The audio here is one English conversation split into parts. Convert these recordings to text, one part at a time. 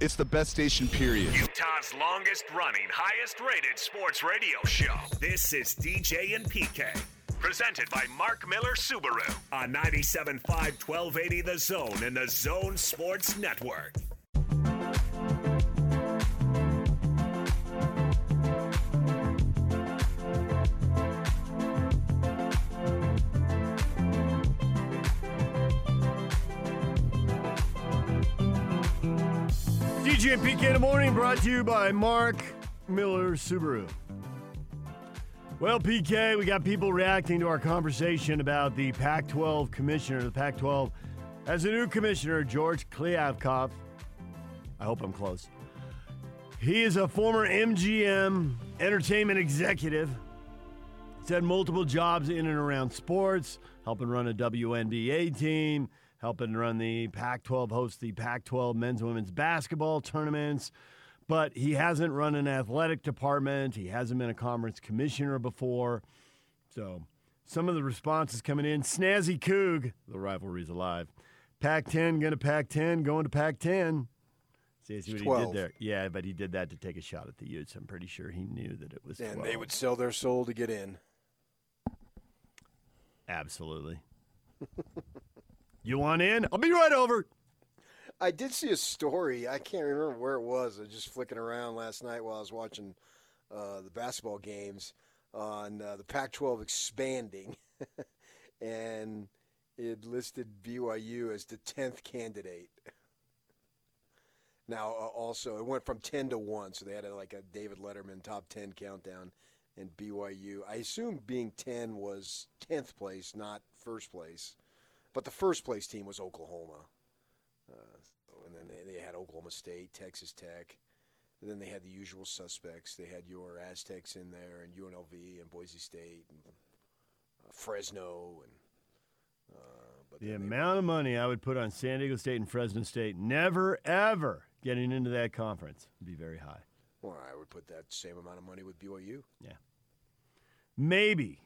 It's the best station, period. Utah's longest running, highest rated sports radio show. This is DJ and PK. Presented by Mark Miller Subaru on 97.5 1280 The Zone and the Zone Sports Network. DJ and PK in the morning brought to you by Mark Miller Subaru. Well, PK, we got people reacting to our conversation about the Pac 12 commissioner. The Pac 12 has a new commissioner, George Kliavkoff. I hope I'm close. He is a former MGM entertainment executive. He's had multiple jobs in and around sports, helping run a WNBA team, helping run the Pac 12, host the Pac 12 men's and women's basketball tournaments. But he hasn't run an athletic department. He hasn't been a conference commissioner before. So some of the responses coming in Snazzy Coog, the rivalry's alive. Pac 10 going to Pac 10, going to Pac 10. See, see what he did there. Yeah, but he did that to take a shot at the Utes. I'm pretty sure he knew that it was. And 12. they would sell their soul to get in. Absolutely. you want in? I'll be right over. I did see a story. I can't remember where it was. I was just flicking around last night while I was watching uh, the basketball games on uh, the Pac-12 expanding, and it listed BYU as the tenth candidate. Now, uh, also, it went from ten to one, so they had a, like a David Letterman top ten countdown, and BYU. I assume being ten was tenth place, not first place, but the first place team was Oklahoma. Uh, and then they, they had Oklahoma State, Texas Tech. And then they had the usual suspects. They had your Aztecs in there, and UNLV, and Boise State, and uh, Fresno, and uh, but The amount of money I would put on San Diego State and Fresno State, never ever getting into that conference, would be very high. well, I would put that same amount of money with BYU. Yeah. Maybe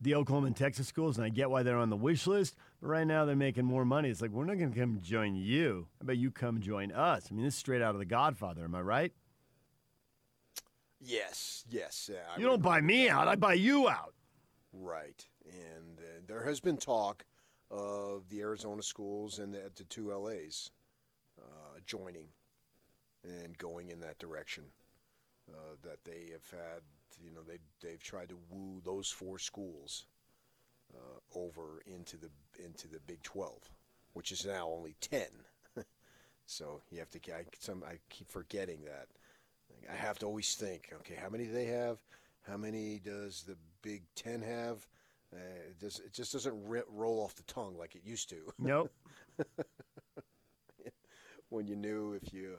the Oklahoma and Texas schools, and I get why they're on the wish list, but right now they're making more money. It's like, we're not going to come join you. How about you come join us? I mean, this is straight out of The Godfather. Am I right? Yes, yes. I You don't buy me out, I buy you out. Right. And uh, there has been talk of the Arizona schools and the, the two LAs uh, joining and going in that direction. Uh, that they have had, you know, they they've tried to woo those four schools uh, over into the into the Big Twelve, which is now only ten. so you have to. I, some I keep forgetting that. I have to always think, okay, how many do they have? How many does the Big Ten have? Uh, it, does, it just doesn't ri roll off the tongue like it used to Nope. when you knew if you,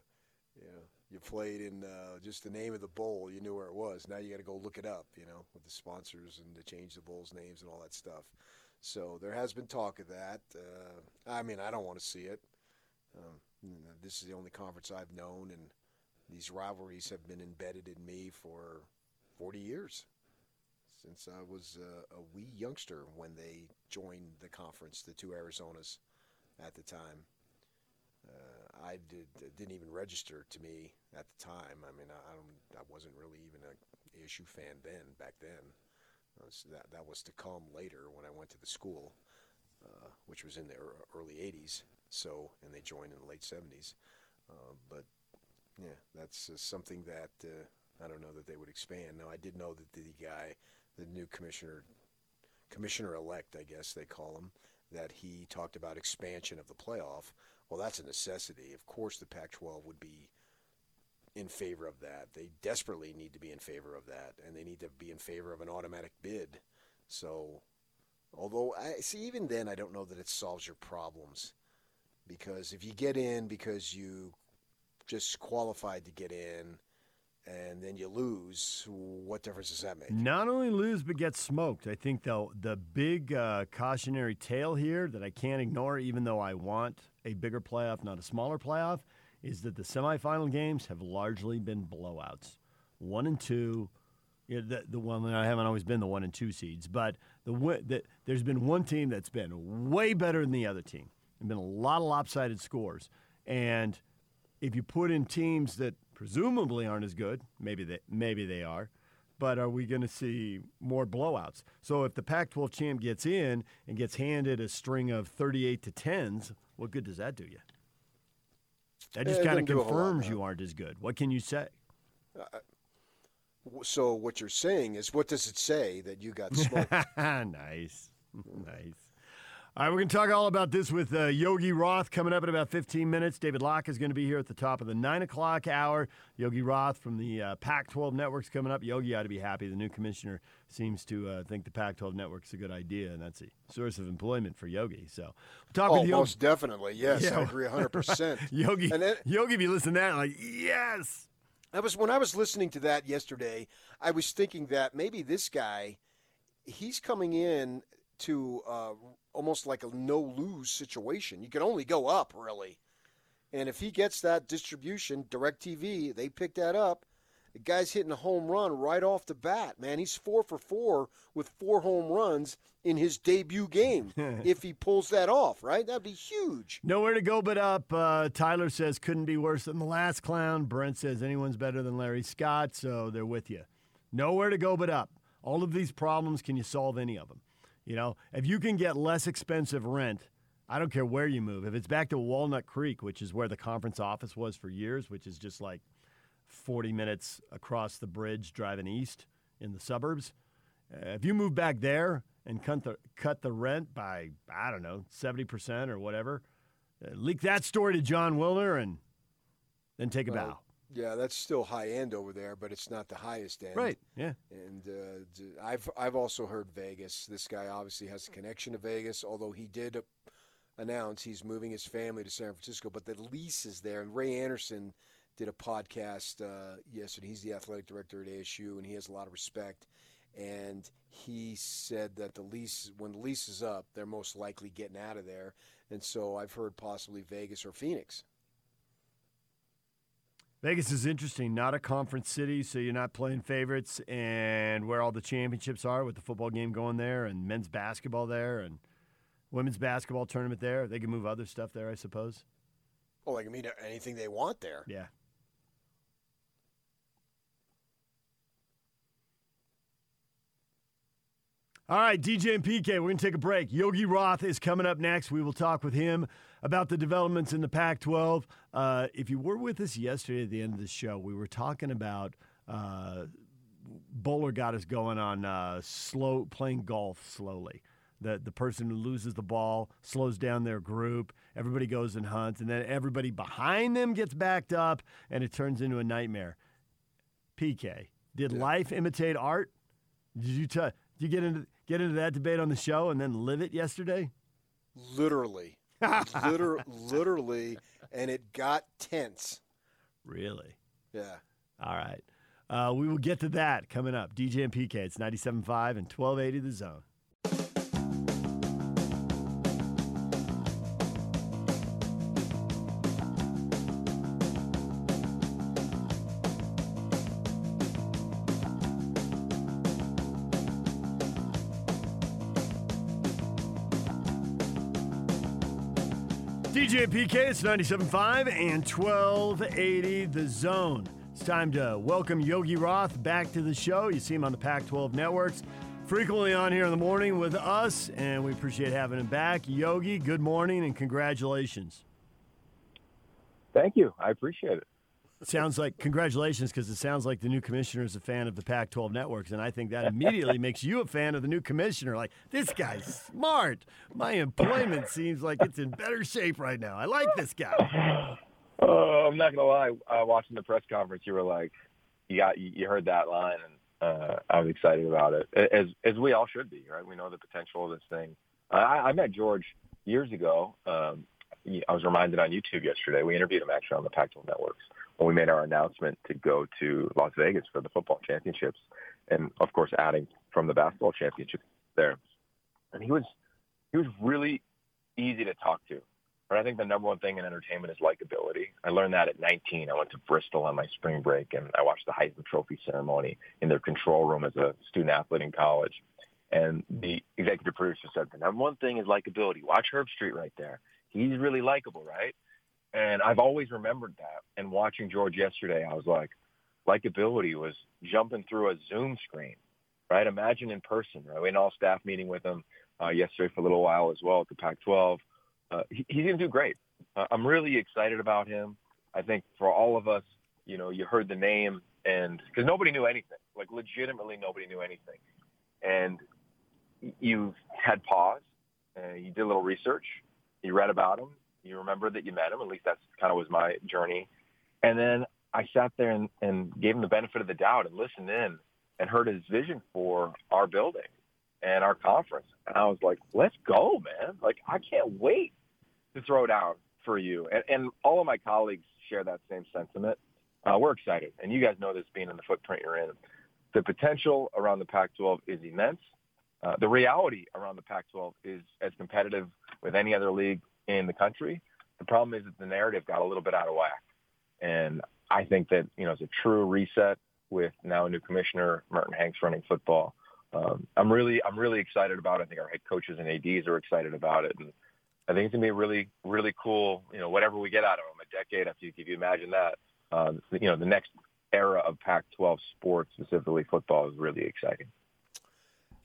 you know, you played in uh, just the name of the bowl, you knew where it was. Now you got to go look it up, you know, with the sponsors and to change the bowl's names and all that stuff. So there has been talk of that. Uh, I mean, I don't want to see it. Um, this is the only conference I've known, and these rivalries have been embedded in me for 40 years since I was uh, a wee youngster when they joined the conference, the two Arizonas at the time. I did, didn't even register to me at the time. I mean, I, I don't, I wasn't really even a ASU fan then. Back then, uh, that that was to come later when I went to the school, uh, which was in the early '80s. So, and they joined in the late '70s. Uh, but yeah, that's uh, something that uh, I don't know that they would expand. Now, I did know that the guy, the new commissioner, commissioner elect, I guess they call him, that he talked about expansion of the playoff. Well, that's a necessity. Of course, the Pac 12 would be in favor of that. They desperately need to be in favor of that, and they need to be in favor of an automatic bid. So, although I see, even then, I don't know that it solves your problems because if you get in because you just qualified to get in and then you lose, what difference does that make? Not only lose, but get smoked. I think the the big uh, cautionary tale here that I can't ignore, even though I want a bigger playoff, not a smaller playoff, is that the semifinal games have largely been blowouts. One and two, yeah, the, the one I haven't always been the one and two seeds, but the, the there's been one team that's been way better than the other team. There've been a lot of lopsided scores, and if you put in teams that presumably aren't as good, maybe they maybe they are, but are we going to see more blowouts? So if the Pac-12 champ gets in and gets handed a string of 38 to 10s, what good does that do you? That just Eh, kind of doesn't do a whole lot, confirms you aren't as good. What can you say? So what you're saying is, what does it say that you got smoked? nice. nice. All right, we're going to talk all about this with uh, Yogi Roth coming up in about 15 minutes. David Locke is going to be here at the top of the 9 o'clock hour. Yogi Roth from the uh, Pac 12 network's coming up. Yogi ought to be happy. The new commissioner seems to uh, think the Pac 12 network's a good idea, and that's a source of employment for Yogi. So we'll talk oh, with Yogi. most definitely. Yes, Yeah. I agree 100%. Yogi, And then- Yogi, if you listen to that, like, yes. I was when I was listening to that yesterday, I was thinking that maybe this guy, he's coming in to uh, almost like a no lose situation. You can only go up really, and if he gets that distribution, Directv, they pick that up. The guy's hitting a home run right off the bat. Man, he's four for four with four home runs in his debut game. if he pulls that off, right, that'd be huge. Nowhere to go but up. Uh, Tyler says couldn't be worse than the last clown. Brent says anyone's better than Larry Scott, so they're with you. Nowhere to go but up. All of these problems, can you solve any of them? You know, if you can get less expensive rent, I don't care where you move. If it's back to Walnut Creek, which is where the conference office was for years, which is just like 40 minutes across the bridge driving east in the suburbs, uh, if you move back there and cut the, cut the rent by, I don't know, 70% or whatever, uh, leak that story to Jon Wilner and then take a Well, bow. Yeah, that's still high end over there, but it's not the highest end. Right. Yeah. And uh, d- I've I've also heard Vegas. This guy obviously has a connection to Vegas, although he did uh, announce he's moving his family to San Francisco. But the lease is there. And Ray Anderson did a podcast uh, yesterday. He's the athletic director at ASU, and he has a lot of respect. And he said that the lease, when the lease is up, they're most likely getting out of there. And so I've heard possibly Vegas or Phoenix. Vegas is interesting. Not a conference city, so you're not playing favorites, and where all the championships are with the football game going there, and men's basketball there, and women's basketball tournament there. They can move other stuff there, I suppose. Oh, they can mean anything they want there. Yeah. All right, DJ and PK, we're going to take a break. Yogi Roth is coming up next. We will talk with him about the developments in the Pac 12. Uh, if you were with us yesterday at the end of the show, we were talking about uh, Bowler got us going on uh, slow playing golf slowly. The, the person who loses the ball slows down their group. Everybody goes and hunts, and then everybody behind them gets backed up, and it turns into a nightmare. PK, did life imitate art? Did you t- did you get into get into that debate on the show and then live it yesterday? Literally. Liter- literally. And it got tense. Really? Yeah. All right. Uh, we will get to that coming up. DJ and PK, it's 97.5 and 1280 The Zone. DJ PK, it's 97.5 and 1280 The Zone. It's time to welcome Yogi Roth back to the show. You see him on the Pac 12 networks, frequently on here in the morning with us, and we appreciate having him back. Yogi, good morning and congratulations. Thank you. I appreciate it. Sounds like congratulations because it sounds like the new commissioner is a fan of the Pac 12 networks, and I think that immediately makes you a fan of the new commissioner. Like, this guy's smart. My employment seems like it's in better shape right now. I like this guy. Oh, I'm not gonna lie. Uh, watching the press conference, you were like, you got, you heard that line, and uh, I was excited about it, as as we all should be, right? We know the potential of this thing. I, I met George years ago. Um, I was reminded on YouTube yesterday. We interviewed him actually on the Pac-12 networks when we made our announcement to go to Las Vegas for the football championships, and of course, adding from the basketball championship there. And he was he was really easy to talk to. But I think the number one thing in entertainment is likability. I learned that at 19. I went to Bristol on my spring break and I watched the Heisman Trophy ceremony in their control room as a student athlete in college. And the executive producer said, the number one thing is likability. Watch Herbstreit right there. He's really likable, right? And I've always remembered that. And watching George yesterday, I was like, likability was jumping through a Zoom screen, right? Imagine in person, right? We had an all staff meeting with him uh, yesterday for a little while as well at the Pac-12. Uh, he, he's going to do great. Uh, I'm really excited about him. I think for all of us, you know, you heard the name and because nobody knew anything, like legitimately nobody knew anything. And you've had pause, uh, you did a little research, you read about him, you remember that you met him. At least that's kind of was my journey. And then I sat there and, and gave him the benefit of the doubt and listened in and heard his vision for our building and our conference. And I was like, let's go, man. Like, I can't wait to throw down for you. And, and all of my colleagues share that same sentiment. Uh, we're excited. And you guys know this being in the footprint you're in. The potential around the Pac-12 is immense. Uh, the reality around the Pac-12 is as competitive with any other league in the country. The problem is that the narrative got a little bit out of whack. And I think that, you know, it's a true reset with now a new commissioner, Merton Hanks running football. Um, I'm really, I'm really excited about it. I think our head coaches and ADs are excited about it. And I think it's going to be really, really cool, you know, whatever we get out of them, a decade after you, if you imagine that, uh, you know, the next era of Pac-12 sports, specifically football, is really exciting.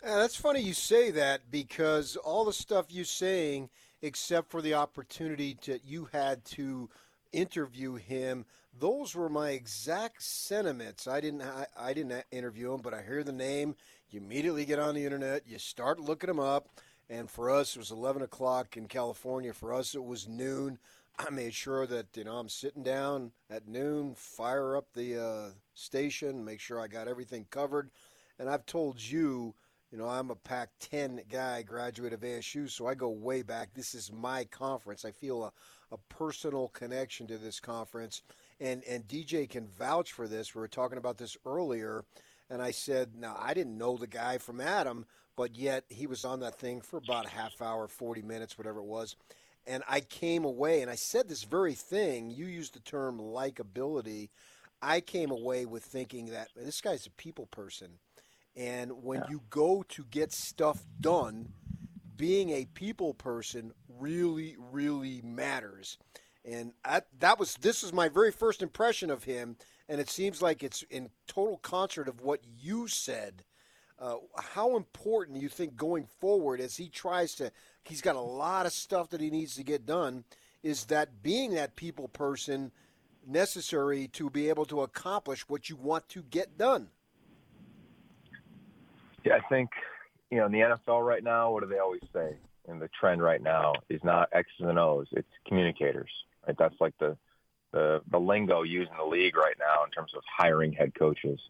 Yeah, that's funny you say that because all the stuff you're saying, except for the opportunity that you had to interview him, those were my exact sentiments. I didn't I, I didn't interview him, but I hear the name. You immediately get on the internet. You start looking him up. And for us, it was 11 o'clock in California. For us, it was noon. I made sure that you know I'm sitting down at noon, fire up the uh, station, make sure I got everything covered. And I've told you, you know, I'm a Pac-10 guy, graduate of ASU, so I go way back. This is my conference. I feel a, a personal connection to this conference, and and DJ can vouch for this. We were talking about this earlier, and I said, now I didn't know the guy from Adam, but yet he was on that thing for about a half hour, 40 minutes, whatever it was and I came away, and I said this very thing. You used the term likability. I came away with thinking that this guy's a people person. And when yeah. you go to get stuff done, being a people person really, really matters. And I, that was this was my very first impression of him, and it seems like it's in total concert of what you said. Uh, how important you think going forward as he tries to he's got a lot of stuff that he needs to get done. Is that being that people person necessary to be able to accomplish what you want to get done? I think you know in the NFL right now. What do they always say? And the trend right now is not X's and O's; it's communicators. Right? That's like the the the lingo used in the league right now in terms of hiring head coaches.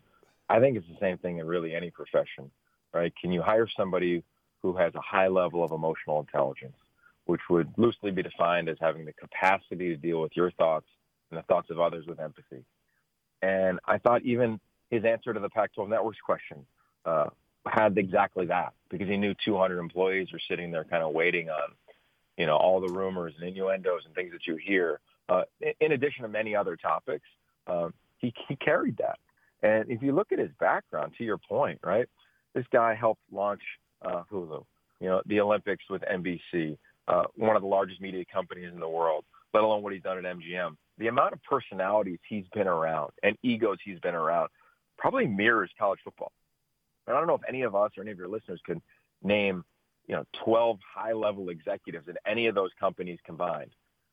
I think it's the same thing in really any profession, right? Can you hire somebody who has a high level of emotional intelligence, which would loosely be defined as having the capacity to deal with your thoughts and the thoughts of others with empathy. And I thought even his answer to the Pac-12 Network's question uh, had exactly that because he knew 200 employees were sitting there kind of waiting on, you know, all the rumors and innuendos and things that you hear. Uh, in addition to many other topics, uh, he, he carried that. And if you look at his background, to your point, right, this guy helped launch uh, Hulu, you know, the Olympics with NBC, uh, one of the largest media companies in the world, let alone what he's done at MGM. The amount of personalities he's been around and egos he's been around probably mirrors college football. And I don't know if any of us or any of your listeners could name, you know, 12 high-level executives in any of those companies combined.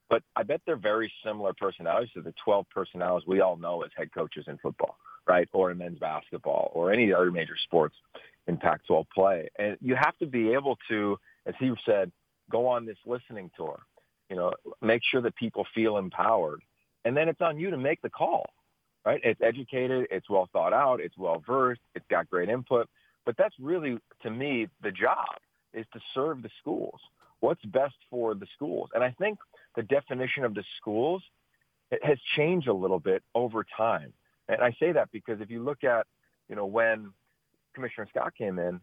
But I bet they're very similar personalities to the 12 personalities we all know as head coaches in football, right? Or in men's basketball or any other major sports in Pac-12 play. And you have to be able to, as he said, go on this listening tour. You know, make sure that people feel empowered, and then it's on you to make the call. Right? It's educated, it's well thought out, it's well versed, it's got great input. But that's really, to me, the job is to serve the schools. What's best for the schools? And I think the definition of the schools has changed a little bit over time. And I say that because if you look at, you know, when Commissioner Scott came in,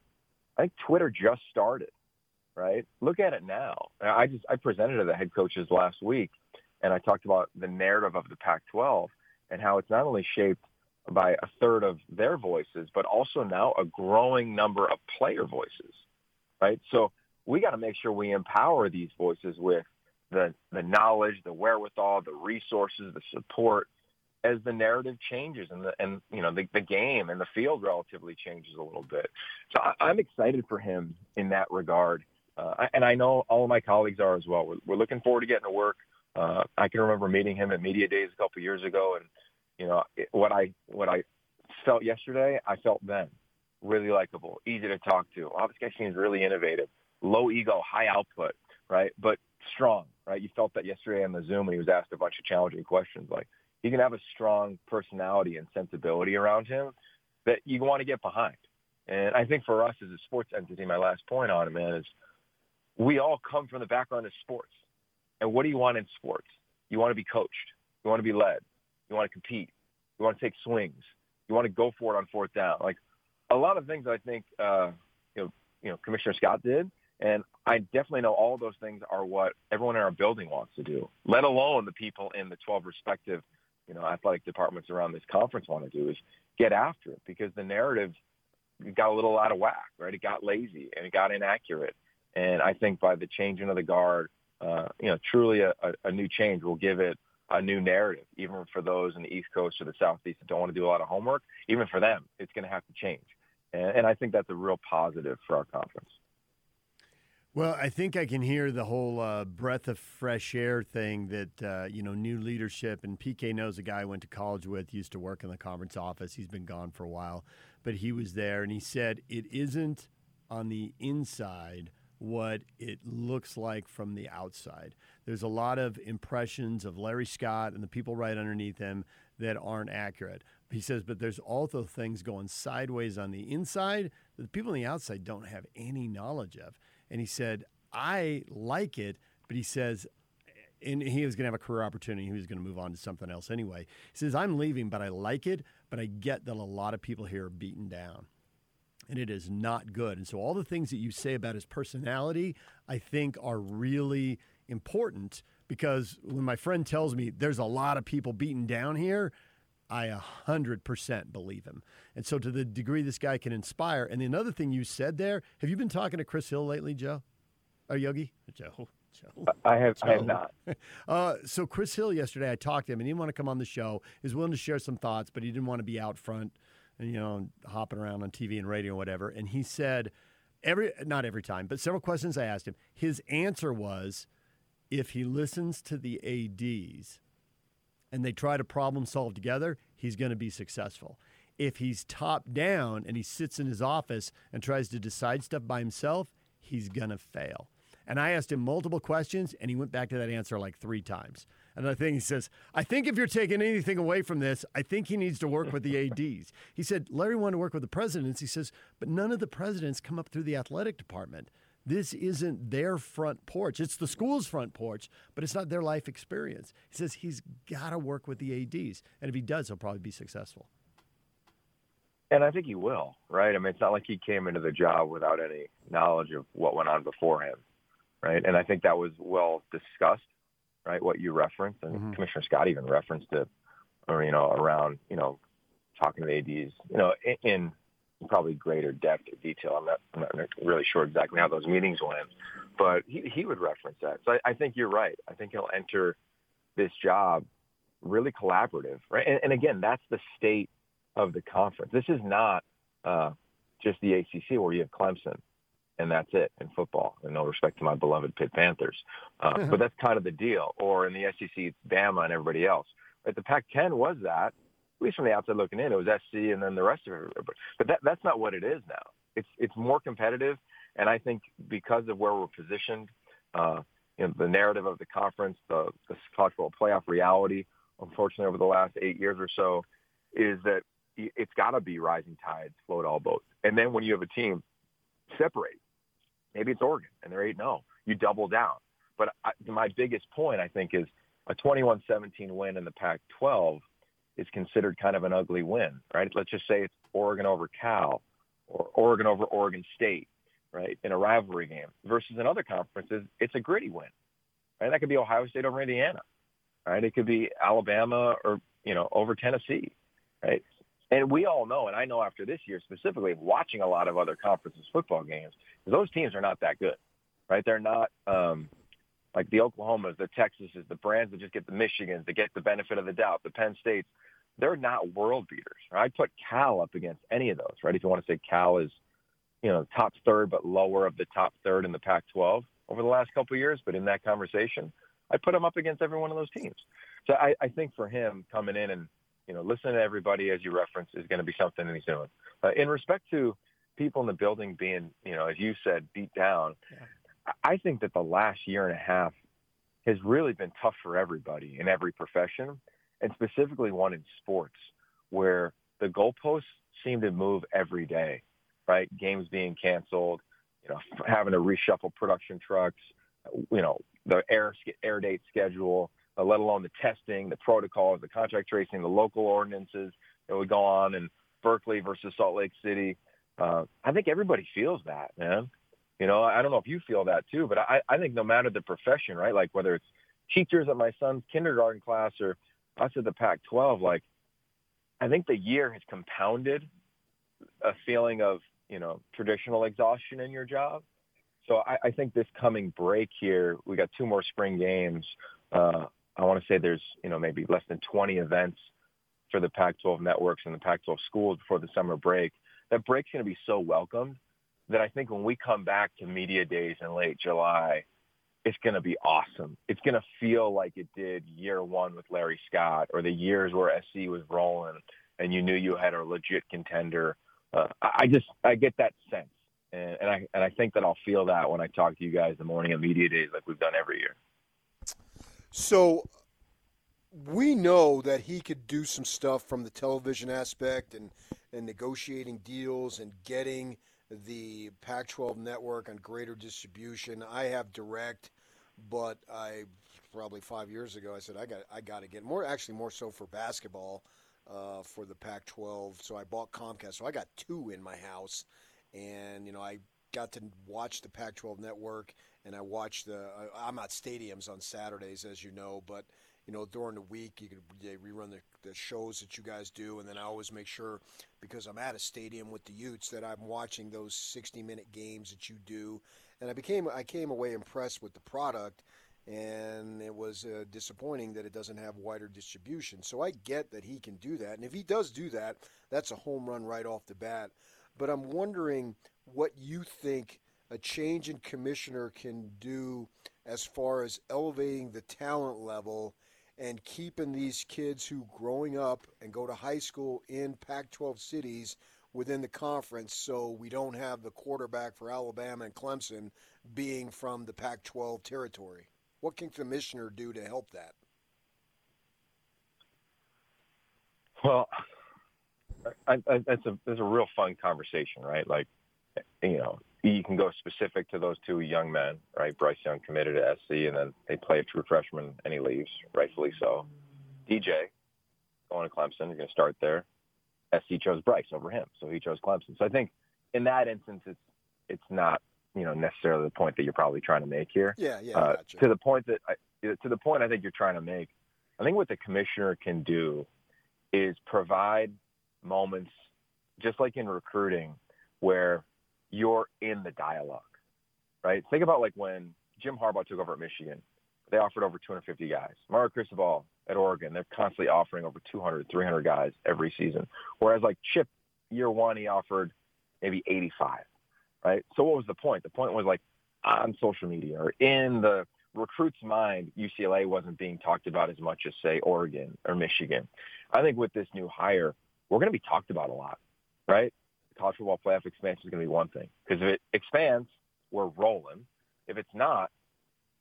I think Twitter just started, right? Look at it now. I just I presented to the head coaches last week, and I talked about the narrative of the Pac-12 and how it's not only shaped by a third of their voices, but also now a growing number of player voices, right? So we got to make sure we empower these voices with the the knowledge, the wherewithal, the resources, the support as the narrative changes and the and you know the, the game and the field relatively changes a little bit. So I, I'm excited for him in that regard, uh, and I know all of my colleagues are as well. We're, we're looking forward to getting to work. Uh, I can remember meeting him at media days a couple years ago, and you know it, what I what I felt yesterday, I felt then. Really likable, easy to talk to. Guy seems really innovative, low ego, high output, right? But strong, right? You felt that yesterday on the Zoom when he was asked a bunch of challenging questions, like he can have a strong personality and sensibility around him that you want to get behind. And I think for us as a sports entity, my last point on it, man, is we all come from the background of sports. And what do you want in sports? You want to be coached. You want to be led. You want to compete. You want to take swings. You want to go for it on fourth down. Like a lot of things I think, uh, you know, you know, Commissioner Scott did. And I definitely know all those things are what everyone in our building wants to do, let alone the people in the 12 respective you know, athletic departments around this conference want to do is get after it because the narrative got a little out of whack, right? It got lazy and it got inaccurate. And I think by the changing of the guard, uh, you know, truly a, a, new change will give it a new narrative, even for those in the East Coast or the Southeast that don't want to do a lot of homework. Even for them, it's going to have to change. And, and I think that's a real positive for our conference. Well, I think I can hear the whole uh, breath of fresh air thing that, uh, you know, new leadership. And PK knows a guy I went to college with, used to work in the conference office. He's been gone for a while, but he was there and he said it isn't on the inside what it looks like from the outside. There's a lot of impressions of Larry Scott and the people right underneath him that aren't accurate. He says, but there's also things going sideways on the inside that the people on the outside don't have any knowledge of and he said, I like it, but he says, and he was going to have a career opportunity. He was going to move on to something else anyway. He says, I'm leaving, but I like it, but I get that a lot of people here are beaten down. And it is not good. And so, all the things that you say about his personality, I think, are really important because when my friend tells me there's a lot of people beaten down here, I 100% believe him. And so, to the degree this guy can inspire, and the another thing you said there, have you been talking to Chris Hill lately, Joe? Or Yogi? Joe? Joe. I have, Joe. I have not. Uh, so, Chris Hill yesterday, I talked to him, and he didn't want to come on the show. He was willing to share some thoughts, but he didn't want to be out front you know, hopping around on TV and radio and whatever. And he said, every not every time, but several questions I asked him, his answer was if he listens to the ADs, and they try to problem solve together, he's going to be successful. If he's top down and he sits in his office and tries to decide stuff by himself, he's going to fail. And I asked him multiple questions, and he went back to that answer like three times. Another think he says, I think if you're taking anything away from this, I think he needs to work with the ADs. He said, Larry wanted to work with the presidents. He says, but none of the presidents come up through the athletic department. This isn't their front porch. It's the school's front porch, but it's not their life experience. He says he's got to work with the ADs. And if he does, he'll probably be successful. And I think he will, right? I mean, it's not like he came into the job without any knowledge of what went on before him, right? And I think that was well discussed, right? What you referenced, and mm-hmm. Commissioner Scott even referenced it, or you know, around you know, talking to the ADs, you know, in, in probably greater depth or detail. I'm not, I'm not really sure exactly how those meetings went, but he, he would reference that. So I, I think you're right. I think he'll enter this job really collaborative, right? And, and again, that's the state of the conference. This is not uh, just the ACC where you have Clemson and that's it in football. And no respect to my beloved Pitt Panthers, uh, but that's kind of the deal. Or in the SEC, it's Bama and everybody else. Right? The Pac-10 was that, at least from the outside looking in, it was SC and then the rest of it. But that, that's not what it is now. It's it's more competitive, and I think because of where we're positioned, uh, you know, the narrative of the conference, the, the college football playoff reality, unfortunately, over the last eight years or so, is that it's got to be rising tides float all boats. And then when you have a team separate, maybe it's Oregon and they're eight zero, oh, you double down. But I, my biggest point, I think, is a 21-17 win in the Pac-12 is considered kind of an ugly win, right? Let's just say it's Oregon over Cal or Oregon over Oregon State, right, in a rivalry game. Versus in other conferences, it's a gritty win, right? That could be Ohio State over Indiana, right? It could be Alabama or you know over Tennessee, right? And we all know, and I know after this year specifically, watching a lot of other conferences football games, those teams are not that good, right? They're not, um, like the Oklahomas, the Texases, the brands that just get the Michigans, that get the benefit of the doubt, the Penn States, they're not world beaters. I'd put Cal up against any of those, right? If you want to say Cal is, you know, top third but lower of the top third in the Pac-12 over the last couple of years, but in that conversation, I put him up against every one of those teams. So I, I think for him coming in and you know listening to everybody as you reference is going to be something that he's doing. Uh, in respect to people in the building being, you know, as you said, beat down, yeah. I think that the last year and a half has really been tough for everybody in every profession, and specifically one in sports, where the goalposts seem to move every day, right? Games being canceled, you know, having to reshuffle production trucks, you know, the air air date schedule, uh, let alone the testing, the protocols, the contact tracing, the local ordinances that would go on in Berkeley versus Salt Lake City. Uh, I think everybody feels that, man. You know, I don't know if you feel that too, but I, I think no matter the profession, right? Like whether it's teachers at my son's kindergarten class or us at the Pac-12, like I think the year has compounded a feeling of, you know, traditional exhaustion in your job. So I, I think this coming break here, we got two more spring games. Uh, I want to say there's, you know, maybe less than 20 events for the Pac-12 networks and the Pac-12 schools before the summer break. That break's going to be so welcomed that I think when we come back to media days in late July, it's going to be awesome. It's going to feel like it did year one with Larry Scott or the years where SC was rolling and you knew you had a legit contender. Uh, I just, I get that sense. And, and I and I think that I'll feel that when I talk to you guys the morning of media days, like we've done every year. So we know that he could do some stuff from the television aspect and and negotiating deals and getting the Pac-12 network on greater distribution. I have direct, but I probably five years ago I said I got I got to get more. Actually, more so for basketball. Uh, for the Pac-12, so I bought Comcast. So I got two in my house, and you know I got to watch the Pac-12 network, and I watch the. I'm at stadiums on Saturdays, as you know, but you know during the week you could yeah, rerun the, the shows that you guys do, and then I always make sure because I'm at a stadium with the Utes that I'm watching those 60-minute games that you do, and I became I came away impressed with the product. And it was uh, disappointing that it doesn't have wider distribution. So I get that he can do that. And if he does do that, that's a home run right off the bat but I'm wondering what you think a change in commissioner can do as far as elevating the talent level and keeping these kids who growing up and go to high school in Pac-12 cities within the conference so we don't have the quarterback for Alabama and Clemson being from the Pac-12 territory. What can commissioner do to help that? Well, I, I, that's a that's a real fun conversation, right? Like, you know, you can go specific to those two young men, right? Bryce Young committed to SC, and then they play a true freshman, and he leaves, rightfully so. DJ going to Clemson, he's going to start there. SC chose Bryce over him, so he chose Clemson. So I think in that instance, it's it's not you know necessarily the point that you're probably trying to make here. Yeah, yeah. Uh, gotcha. To the point that I, to the point I think you're trying to make, I think what the commissioner can do is provide moments, just like in recruiting, where you're in the dialogue, right? Think about like when Jim Harbaugh took over at Michigan. They offered over 250 guys. Mario Cristobal at Oregon, they're constantly offering over 200, 300 guys every season. Whereas like Chip, year one, he offered maybe 85, right? So what was the point? The point was like on social media or in the recruit's mind, UCLA wasn't being talked about as much as say Oregon or Michigan. I think with this new hire, we're going to be talked about a lot, right? College football playoff expansion is going to be one thing because if it expands, we're rolling. If it's not,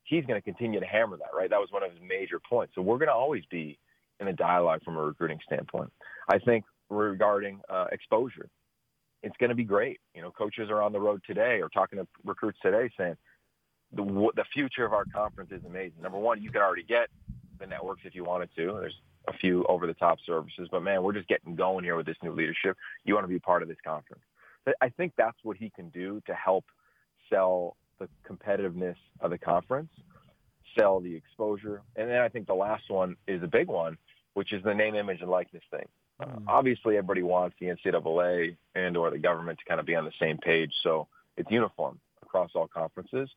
he's going to continue to hammer that, right? That was one of his major points. So we're going to always be in a dialogue from a recruiting standpoint. I think regarding uh, exposure, it's going to be great. You know, coaches are on the road today or talking to recruits today saying the the future of our conference is amazing. Number one, you can already get the networks if you wanted to. There's a few over the top services. But man, we're just getting going here with this new leadership. You want to be part of this conference. I think that's what he can do to help sell the competitiveness of the conference, sell the exposure. And then I think the last one is a big one, which is the name, image, and likeness thing. Uh, obviously, everybody wants the NCAA and or the government to kind of be on the same page, so it's uniform across all conferences.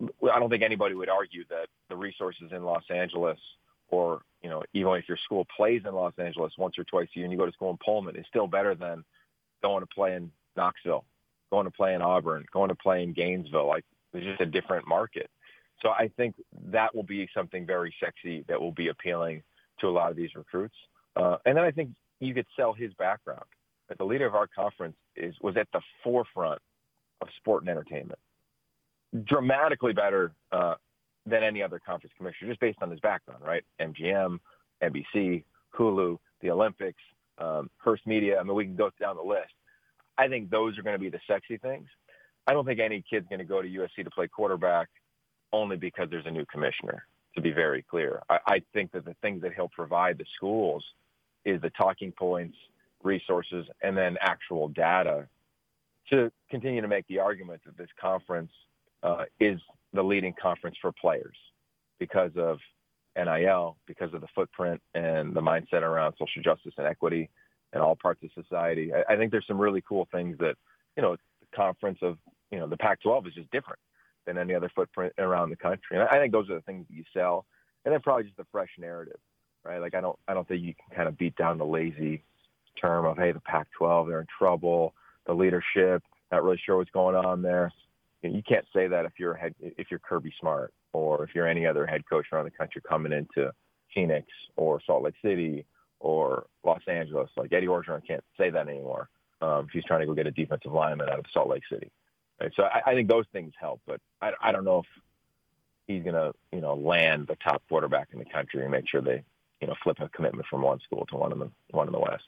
I don't think anybody would argue that the resources in Los Angeles or, you know, even if your school plays in Los Angeles once or twice a year and you go to school in Pullman it's still better than going to play in Knoxville, going to play in Auburn, going to play in Gainesville. Like it's just a different market. So I think that will be something very sexy that will be appealing to a lot of these recruits. Uh, and then I think you could sell his background. That the leader of our conference is was at the forefront of sport and entertainment, dramatically better uh, than any other conference commissioner, just based on his background, right? MGM, NBC, Hulu, the Olympics, um, Hearst Media. I mean, we can go down the list. I think those are going to be the sexy things. I don't think any kid's going to go to USC to play quarterback only because there's a new commissioner, to be very clear. I, I think that the things that he'll provide the schools is the talking points, resources, and then actual data to continue to make the argument that this conference uh, is the leading conference for players because of NIL, because of the footprint and the mindset around social justice and equity in all parts of society. I, I think there's some really cool things that, you know, the conference of, you know, the Pac-12 is just different than any other footprint around the country. And I think those are the things that you sell. And then probably just the fresh narrative, right? Like I don't, I don't think you can kind of beat down the lazy term of, hey, the Pac-12, they're in trouble. The leadership, not really sure what's going on there. You can't say that if you're head, if you're Kirby Smart or if you're any other head coach around the country coming into Phoenix or Salt Lake City or Los Angeles. Like Eddie Orgeron can't say that anymore um, if he's trying to go get a defensive lineman out of Salt Lake City. Right? So I, I think those things help, but I, I don't know if he's going to, you know, land the top quarterback in the country and make sure they, you know, flip a commitment from one school to one in the one in the West.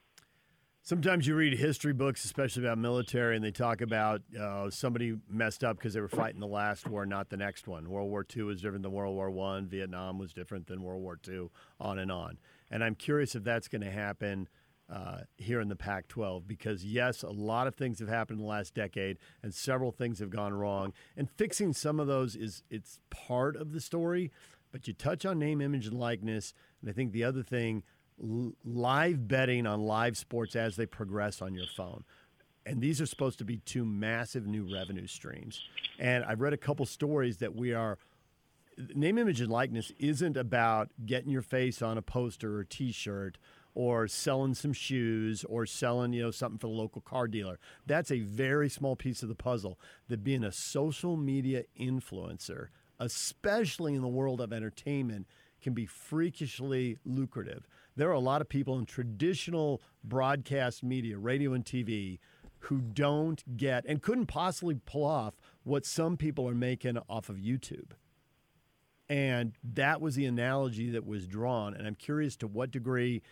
Sometimes you read history books, especially about military, and they talk about uh, somebody messed up because they were fighting the last war, not the next one. World War II was different than World War One. Vietnam was different than World War II. On and on. And I'm curious if that's going to happen uh, here in the Pac 12 because, yes, a lot of things have happened in the last decade and several things have gone wrong. And fixing some of those is it's part of the story, but you touch on name, image, and likeness. And I think the other thing, live betting on live sports as they progress on your phone. And these are supposed to be two massive new revenue streams. And I've read a couple stories that we are name, image, and likeness isn't about getting your face on a poster or T-shirt or selling some shoes or selling you know something for the local car dealer. That's a very small piece of the puzzle. That being a social media influencer, especially in the world of entertainment, can be freakishly lucrative. There are a lot of people in traditional broadcast media, radio and TV, who don't get and couldn't possibly pull off what some people are making off of YouTube. And that was the analogy that was drawn. And I'm curious to what degree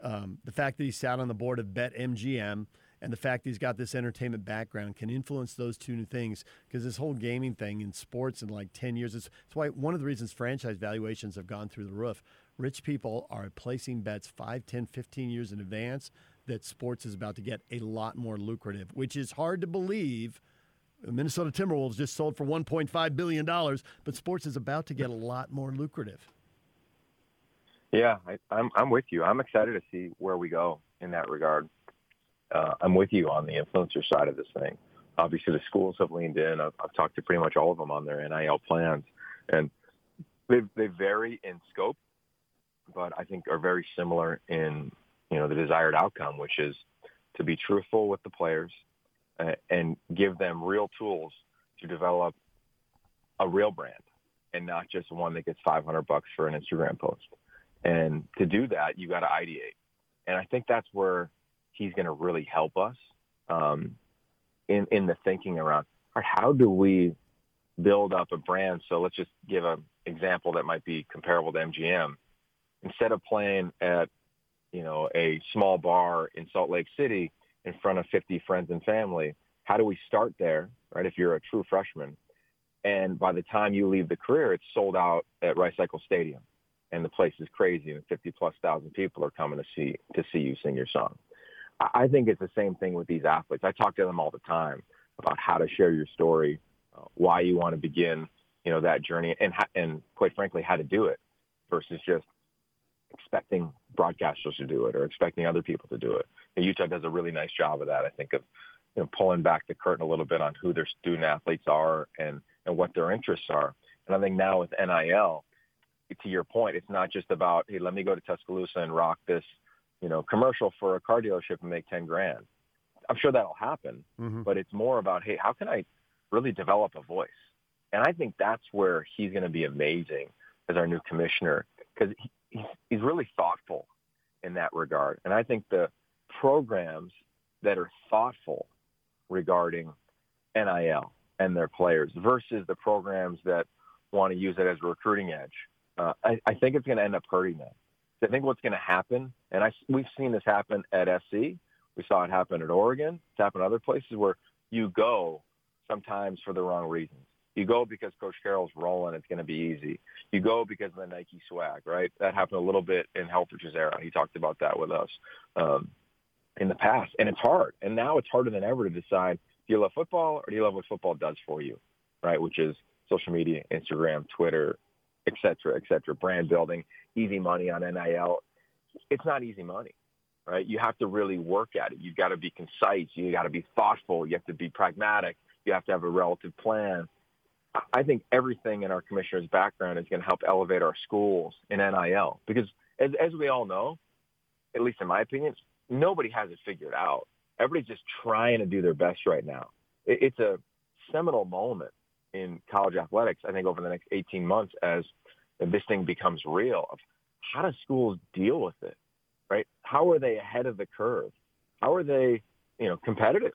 um, the fact that he sat on the board of BetMGM and the fact he's got this entertainment background can influence those two new things because this whole gaming thing in sports in like 10 years, it's, it's why one of the reasons franchise valuations have gone through the roof. Rich people are placing bets 5, 10, 15 years in advance that sports is about to get a lot more lucrative, which is hard to believe – the Minnesota Timberwolves just sold for $1.5 billion, but sports is about to get a lot more lucrative. Yeah, I, I'm, I'm with you. I'm excited to see where we go in that regard. Uh, I'm with you on the influencer side of this thing. Obviously, the schools have leaned in. I've, I've talked to pretty much all of them on their NIL plans, and they they vary in scope, but I think are very similar in you know the desired outcome, which is to be truthful with the players, uh, and give them real tools to develop a real brand and not just one that gets 500 bucks for an Instagram post. And to do that, you got to ideate. And I think that's where he's going to really help us um, in in the thinking around how do we build up a brand. So let's just give an example that might be comparable to MGM. Instead of playing at you know a small bar in Salt Lake City, in front of 50 friends and family. How do we start there, right? If you're a true freshman, and by the time you leave the career, it's sold out at Rice Eccles Stadium, and the place is crazy, and 50 plus thousand people are coming to see to see you sing your song. I think it's the same thing with these athletes. I talk to them all the time about how to share your story, uh, why you want to begin, you know, that journey, and and quite frankly, how to do it, versus just expecting broadcasters to do it or expecting other people to do it. And Utah does a really nice job of that. I think of you know, pulling back the curtain a little bit on who their student athletes are and and what their interests are. And I think now with NIL, to your point, it's not just about, hey, let me go to Tuscaloosa and rock this, you know, commercial for a car dealership and make 10 grand. I'm sure that'll happen, mm-hmm. but it's more about, hey, how can I really develop a voice? And I think that's where he's going to be amazing as our new commissioner because he, he's really thoughtful in that regard. And I think the programs that are thoughtful regarding NIL and their players versus the programs that want to use it as a recruiting edge, uh, I, I think it's going to end up hurting them. I think what's going to happen, and I, we've seen this happen at SC. We saw it happen at Oregon. It's happened other places where you go sometimes for the wrong reasons. You go because Coach Carroll's rolling. It's going to be easy. You go because of the Nike swag, right? That happened a little bit in Helfrich's era. He talked about that with us um, in the past, and it's hard. And now it's harder than ever to decide: do you love football or do you love what football does for you, right? Which is social media, Instagram, Twitter, et cetera, et cetera, brand building, easy money on NIL. It's not easy money, right? You have to really work at it. You've got to be concise. You've got to be thoughtful. You have to be pragmatic. You have to have a relative plan. I think everything in our commissioner's background is going to help elevate our schools in NIL because, as, as we all know, at least in my opinion, nobody has it figured out. Everybody's just trying to do their best right now. It, it's a seminal moment in college athletics, I think, over the next 18 months as this thing becomes real of how do schools deal with it, right? How are they ahead of the curve? How are they, you know, competitive?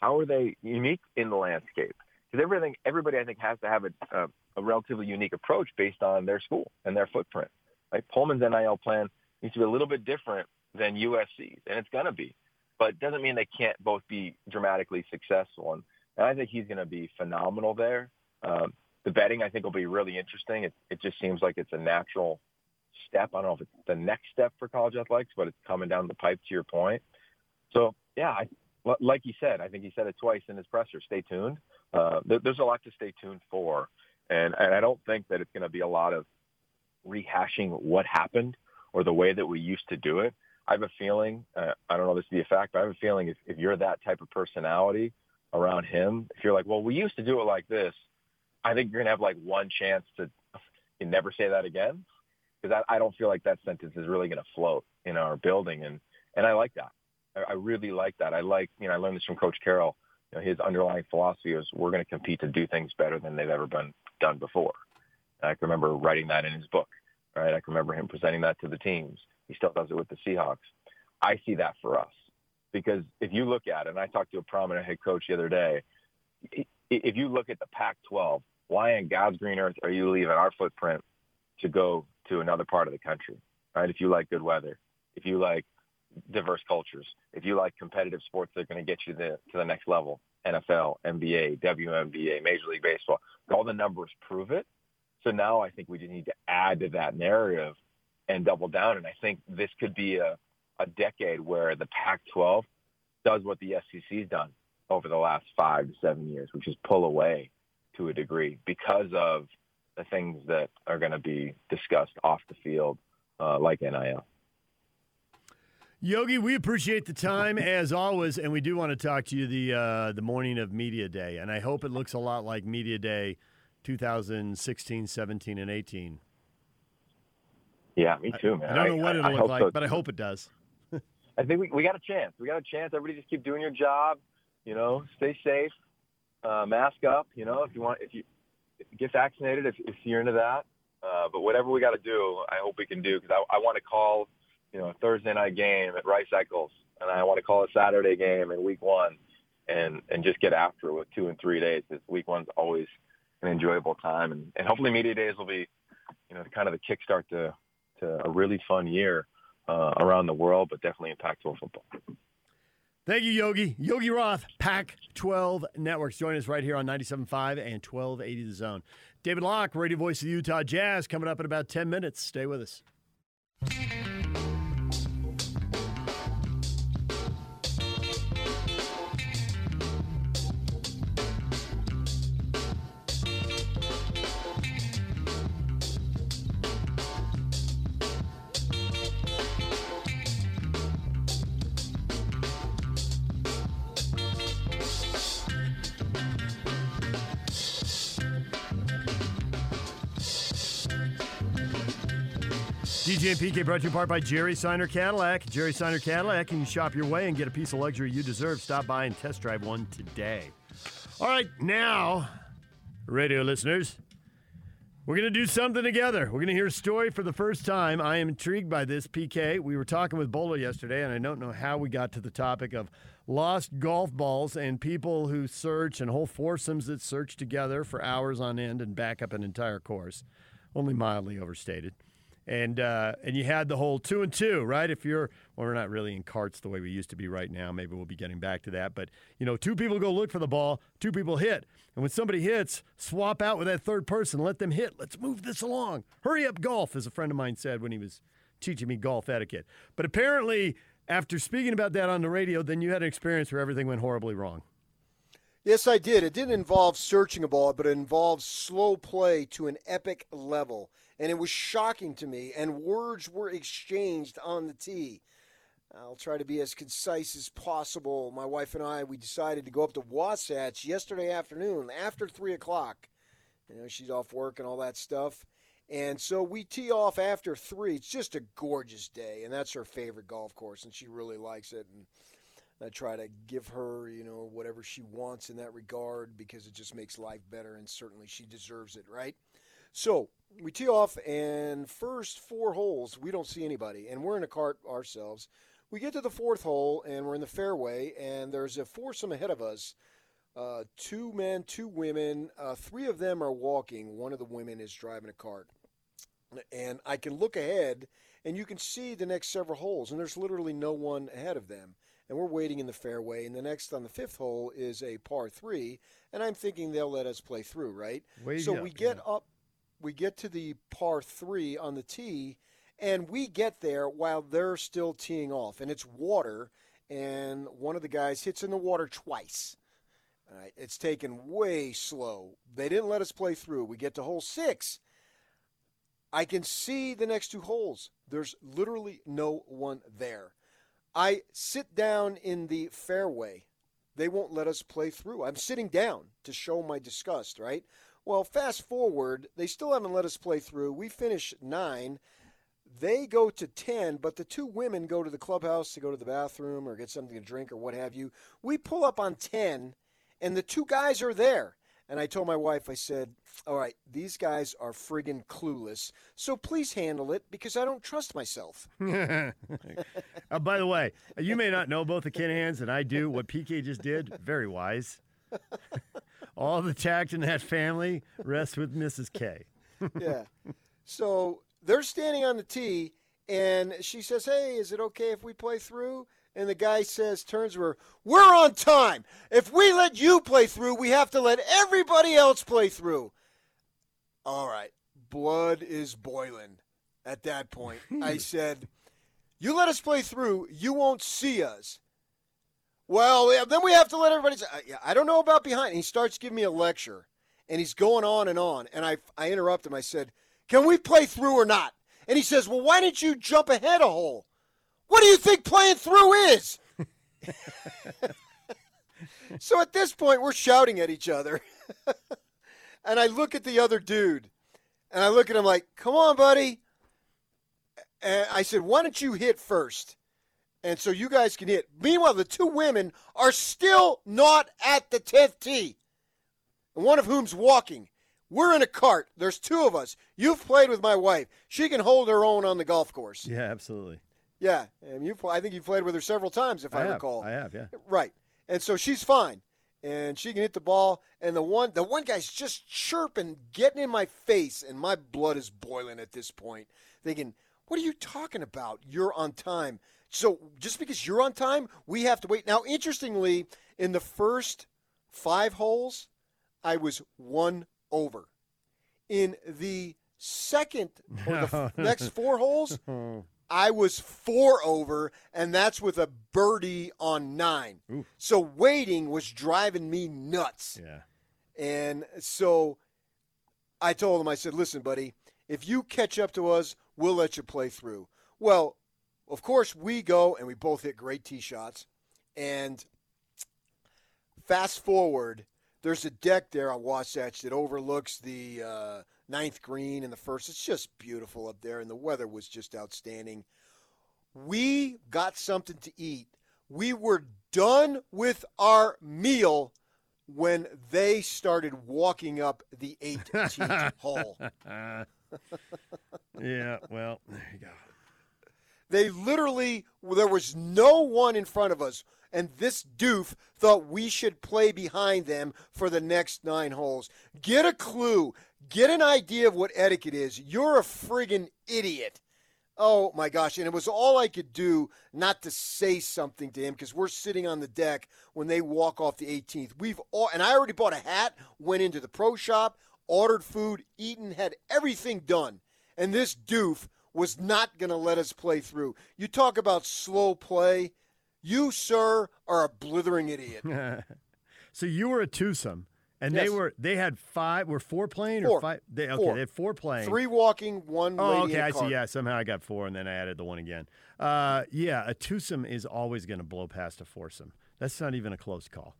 How are they unique in the landscape? because everything everybody I think has to have a, a, a relatively unique approach based on their school and their footprint. Right? Pullman's NIL plan needs to be a little bit different than USC's, and it's going to be, but it doesn't mean they can't both be dramatically successful. And, and I think he's going to be phenomenal there. Um, the betting I think will be really interesting. It, it just seems like it's a natural step. I don't know if it's the next step for college athletics, but it's coming down the pipe to your point. So yeah, I, like he said, I think he said it twice in his presser. Stay tuned. Uh, there, there's a lot to stay tuned for, and, and I don't think that it's going to be a lot of rehashing what happened or the way that we used to do it. I have a feeling, uh, I don't know if this to be a fact, but I have a feeling if, if you're that type of personality around him, if you're like, well, we used to do it like this, I think you're to have like one chance to never say that again. Because I, I don't feel like that sentence is really to float in our building. And, and I like that. I, I really like that. I like, you know, I learned this from Coach Carroll. You know, his underlying philosophy is we're going to compete to do things better than they've ever been done before. And I can remember writing that in his book, right? I can remember him presenting that to the teams. He still does it with the Seahawks. I see that for us because if you look at it, and I talked to a prominent head coach the other day, if you look at the Pac-12, why in God's green earth are you leaving our footprint to go to another part of the country, right? If you like good weather, if you like diverse cultures. If you like competitive sports that are going to get you the, to the next level, NFL, NBA, WNBA, Major League Baseball, all the numbers prove it. So now I think we just need to add to that narrative and double down. And I think this could be a, a decade where the Pac-12 does what the SEC's done over the last five to seven years, which is pull away to a degree because of the things that are going to be discussed off the field, uh, like NIL. Yogi, we appreciate the time as always, and we do want to talk to you the uh, the morning of Media Day, and I hope it looks a lot like Media Day 2016, 17, and 18. Yeah, me too, man. I, don't know what it'll I, look like, so. but I hope it does. I think we, we got a chance. We got a chance. Everybody just keep doing your job. You know, stay safe, uh, mask up. You know, if you want, if you get vaccinated, if, if you're into that. Uh, but whatever we got to do, I hope we can do because I, I want to call – you know, a Thursday night game at Rice Eccles, and I want to call a Saturday game in week one, and and just get after it with two and three days. Because week one's always an enjoyable time, and, and hopefully media days will be, you know, kind of the kickstart to to a really fun year uh, around the world, but definitely in Pac-12 football. Thank you, Yogi. Yogi Roth, Pac 12 Networks. Join us right here on 97.5 and 1280 The Zone. David Locke, radio voice of the Utah Jazz, coming up in about 10 minutes. Stay with us. DJ and PK brought to you in part by Jerry Seiner Cadillac. Jerry Seiner Cadillac, can you shop your way and get a piece of luxury you deserve? Stop by and test drive one today. All right, now, radio listeners, we're going to do something together. We're going to hear a story for the first time. I am intrigued by this, PK. We were talking with Bolo yesterday, and I don't know how we got to the topic of lost golf balls and people who search and whole foursomes that search together for hours on end and back up an entire course. Only mildly overstated and uh, and you had the whole two and two, right? If you're well, we're not really in carts the way we used to be right now. Maybe we'll be getting back to that, but you know, two people go look for the ball, two people hit, and when somebody hits, swap out with that third person, let them hit. Let's move this along. Hurry up, golf, as a friend of mine said when he was teaching me golf etiquette. But apparently, after speaking about that on the radio, then you had an experience where everything went horribly wrong. Yes, I did. It didn't involve searching a ball, but it involved slow play to an epic level and it was shocking to me. And words were exchanged on the tee. I'll try to be as concise as possible. My wife and I, we decided to go up to Wasatch yesterday afternoon after 3 o'clock. You know, she's off work and all that stuff. And so we tee off after 3. It's just a gorgeous day, and that's her favorite golf course, and she really likes it. And I try to give her, you know, whatever she wants in that regard because it just makes life better, and certainly she deserves it, right? So we tee off, and first four holes, we don't see anybody, and we're in a cart ourselves. We get to the fourth hole, and we're in the fairway, and there's a foursome ahead of us. Uh, two men, two women. Uh, three of them are walking. One of the women is driving a cart. And I can look ahead, and you can see the next several holes, and there's literally no one ahead of them. And we're waiting in the fairway, and the next on the fifth hole is a par three, and I'm thinking they'll let us play through, right? Way so up, we get yeah. up we get to the par three on the tee, and we get there while they're still teeing off, and it's water, and one of the guys hits in the water twice. All right, it's taken way slow. They didn't let us play through. We get to hole six. I can see the next two holes. There's literally no one there. I sit down in the fairway. They won't let us play through. I'm sitting down to show my disgust, right? Well, fast forward, they still haven't let us play through. We finish nine. They go to 10, but the two women go to the clubhouse to go to the bathroom or get something to drink or what have you. We pull up on 10, and the two guys are there. And I told my wife, I said, All right, these guys are friggin' clueless. So please handle it because I don't trust myself. uh, by the way, you may not know both the Kinahans, and I do. What PK just did, very wise. All the tact in that family rests with Mrs. K. yeah. So they're standing on the tee, and she says, Hey, is it okay if we play through? And the guy says, turns to her, We're on time. If we let you play through, we have to let everybody else play through. All right. Blood is boiling at that point. I said, You let us play through, you won't see us. Well, then we have to let everybody. Say, I, uh, yeah, I don't know about behind. And he starts giving me a lecture, and he's going on and on. And I, I interrupt him. I said, "Can we play through or not?" And he says, "Well, why didn't you jump ahead a hole? What do you think playing through is?" so at this point, we're shouting at each other, and I look at the other dude, and I look at him like, "Come on, buddy." And I said, "Why don't you hit first? and so you guys can hit. Meanwhile, the two women are still not at the 10th tee, one of whom's walking. We're in a cart. There's two of us. You've played with my wife. She can hold her own on the golf course. Yeah, absolutely. Yeah, and you. I think you've played with her several times, if I, I have. recall. I have, yeah. Right, and so she's fine, and she can hit the ball. And the one, the one guy's just chirping, getting in my face, and my blood is boiling at this point. Thinking, what are you talking about? You're on time. So just because you're on time, we have to wait. Now, interestingly, in the first five holes, I was one over. In the second or the next four holes, I was four over, and that's with a birdie on nine. Ooh. So waiting was driving me nuts. Yeah. And so I told him, I said, listen, buddy, if you catch up to us, we'll let you play through. Well, of course, we go and we both hit great tee shots. And fast forward, there's a deck there on Wasatch that overlooks the uh, ninth green in the first. It's just beautiful up there, and the weather was just outstanding. We got something to eat. We were done with our meal when they started walking up the 18th hole. yeah, well, there you go. They literally, there was no one in front of us, and this doof thought we should play behind them for the next nine holes. Get a clue. Get an idea of what etiquette is. You're a friggin' idiot. Oh my gosh. And it was all I could do not to say something to him because we're sitting on the deck when they walk off the 18th. We've all, and I already bought a hat, went into the pro shop, ordered food, eaten, had everything done. And this doof was not going to let us play through. You talk about slow play. You, sir, are a blithering idiot. so you were a twosome. And Yes. they were they had five were four playing Four. or five they okay, Four. they had four playing. Three walking, one Oh, okay, I cart. see. Yeah, somehow I got four, and then I added the one again. Uh, yeah, a twosome is always going to blow past a foursome. That's not even a close call.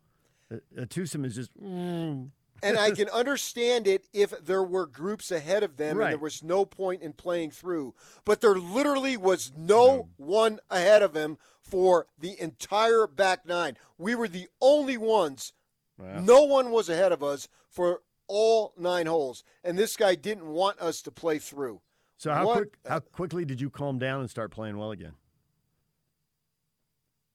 A, a twosome is just. mm. And I can understand it if there were groups ahead of them Right. and there was no point in playing through. But there literally was no one ahead of him for the entire back nine. We were the only ones. Wow. No one was ahead of us for all nine holes. And this guy didn't want us to play through. So how What- quick how quickly did you calm down and start playing well again?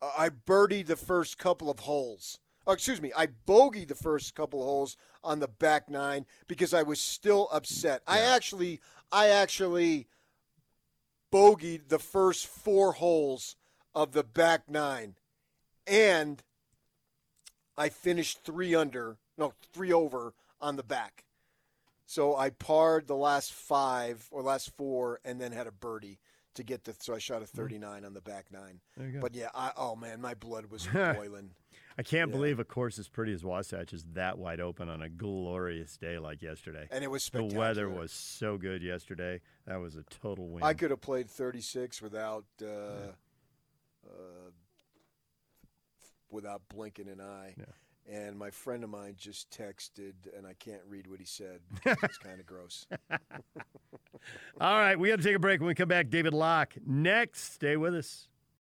I birdied the first couple of holes. Oh, excuse me, I bogeyed the first couple of holes on the back nine because I was still upset. I actually, I actually bogeyed the first four holes of the back nine, and I finished three under, no, three over on the back. So I parred the last five or last four, and then had a birdie to get the. So I shot a mm-hmm. 39 on the back nine. There you go. But yeah, I, oh man, my blood was boiling. I can't Yeah. believe a course as pretty as Wasatch is that wide open on a glorious day like yesterday. And it was special. The weather was so good yesterday. That was a total win. I could have played 36 without uh, uh, without blinking an eye. And my friend of mine just texted, and I can't read what he said. it's kind of gross. All right, we got to take a break. When we come back, David Locke next. Stay with us.